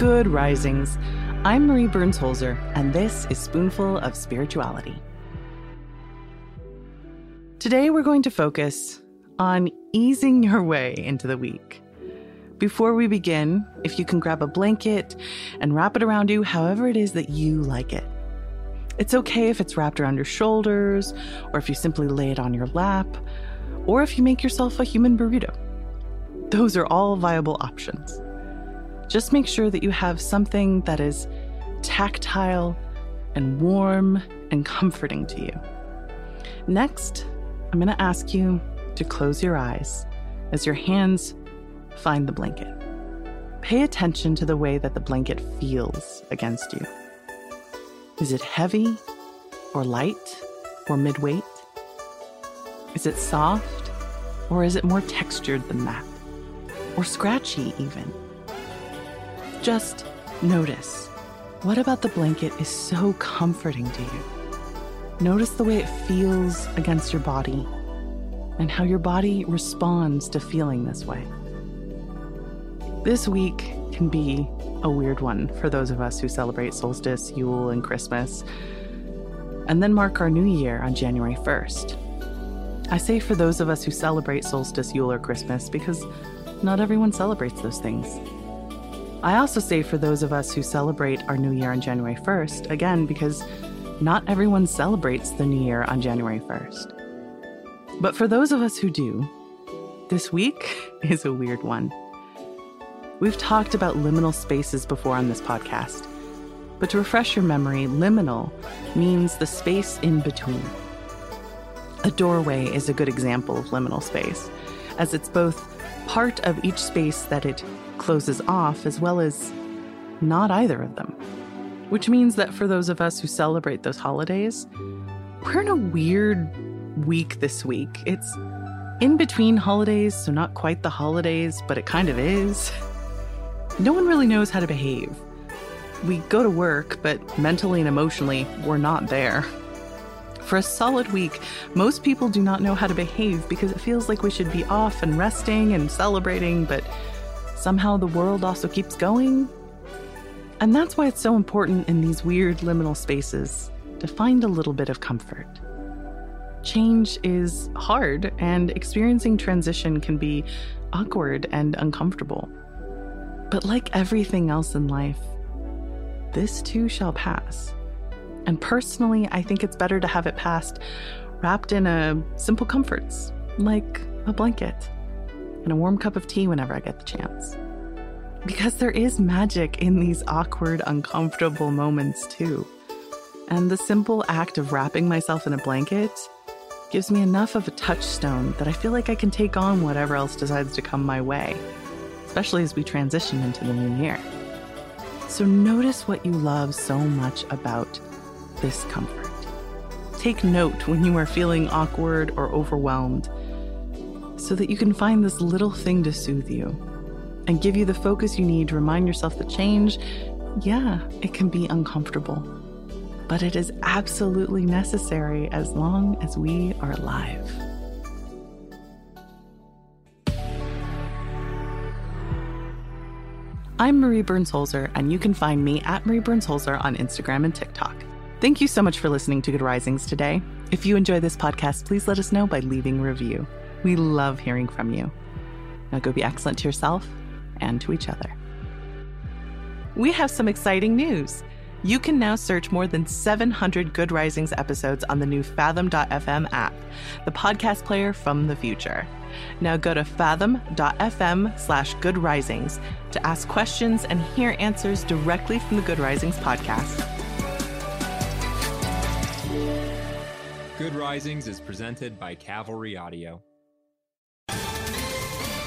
Good risings. I'm Marie Burns Holzer, and this is Spoonful of Spirituality. Today, we're going to focus on easing your way into the week. Before we begin, if you can grab a blanket and wrap it around you however it is that you like it. It's okay if it's wrapped around your shoulders, or if you simply lay it on your lap, or if you make yourself a human burrito. Those are all viable options. Just make sure that you have something that is tactile and warm and comforting to you. Next, I'm going to ask you to close your eyes as your hands find the blanket. Pay attention to the way that the blanket feels against you. Is it heavy or light or midweight? Is it soft or is it more textured than that? Or scratchy, even? Just notice. What about the blanket is so comforting to you? Notice the way it feels against your body and how your body responds to feeling this way. This week can be a weird one for those of us who celebrate solstice, Yule, and Christmas, and then mark our new year on January 1st. I say for those of us who celebrate solstice, Yule, or Christmas because not everyone celebrates those things. I also say for those of us who celebrate our new year on January 1st, again, because not everyone celebrates the new year on January 1st. But for those of us who do, this week is a weird one. We've talked about liminal spaces before on this podcast, but to refresh your memory, liminal means the space in between. A doorway is a good example of liminal space, as it's both part of each space that it closes off, as well as not either of them. Which means that for those of us who celebrate those holidays, we're in a weird week this week. It's in between holidays, so not quite the holidays, but it kind of is. No one really knows how to behave. We go to work, but mentally and emotionally, we're not there. For a solid week, most people do not know how to behave because it feels like we should be off and resting and celebrating, but somehow the world also keeps going. And that's why it's so important in these weird liminal spaces to find a little bit of comfort. Change is hard, and experiencing transition can be awkward and uncomfortable. But like everything else in life, this too shall pass. And personally, I think it's better to have it passed wrapped in a simple comforts, like a blanket and a warm cup of tea whenever I get the chance. Because there is magic in these awkward, uncomfortable moments, too. And the simple act of wrapping myself in a blanket gives me enough of a touchstone that I feel like I can take on whatever else decides to come my way, especially as we transition into the new year. So notice what you love so much about this comfort. Take note when you are feeling awkward or overwhelmed so that you can find this little thing to soothe you and give you the focus you need to remind yourself that change, yeah, it can be uncomfortable, but it is absolutely necessary as long as we are alive. I'm Marie Burns Holzer, and you can find me at Marie Burns Holzer on Instagram and TikTok. Thank you so much for listening to Good Risings today. If you enjoy this podcast, please let us know by leaving a review. We love hearing from you. Now go be excellent to yourself and to each other. We have some exciting news. You can now search more than 700 Good Risings episodes on the new Fathom.fm app, the podcast player from the future. Now go to fathom.fm slash good risings to ask questions and hear answers directly from the Good Risings podcast. Good Risings is presented by Cavalry Audio.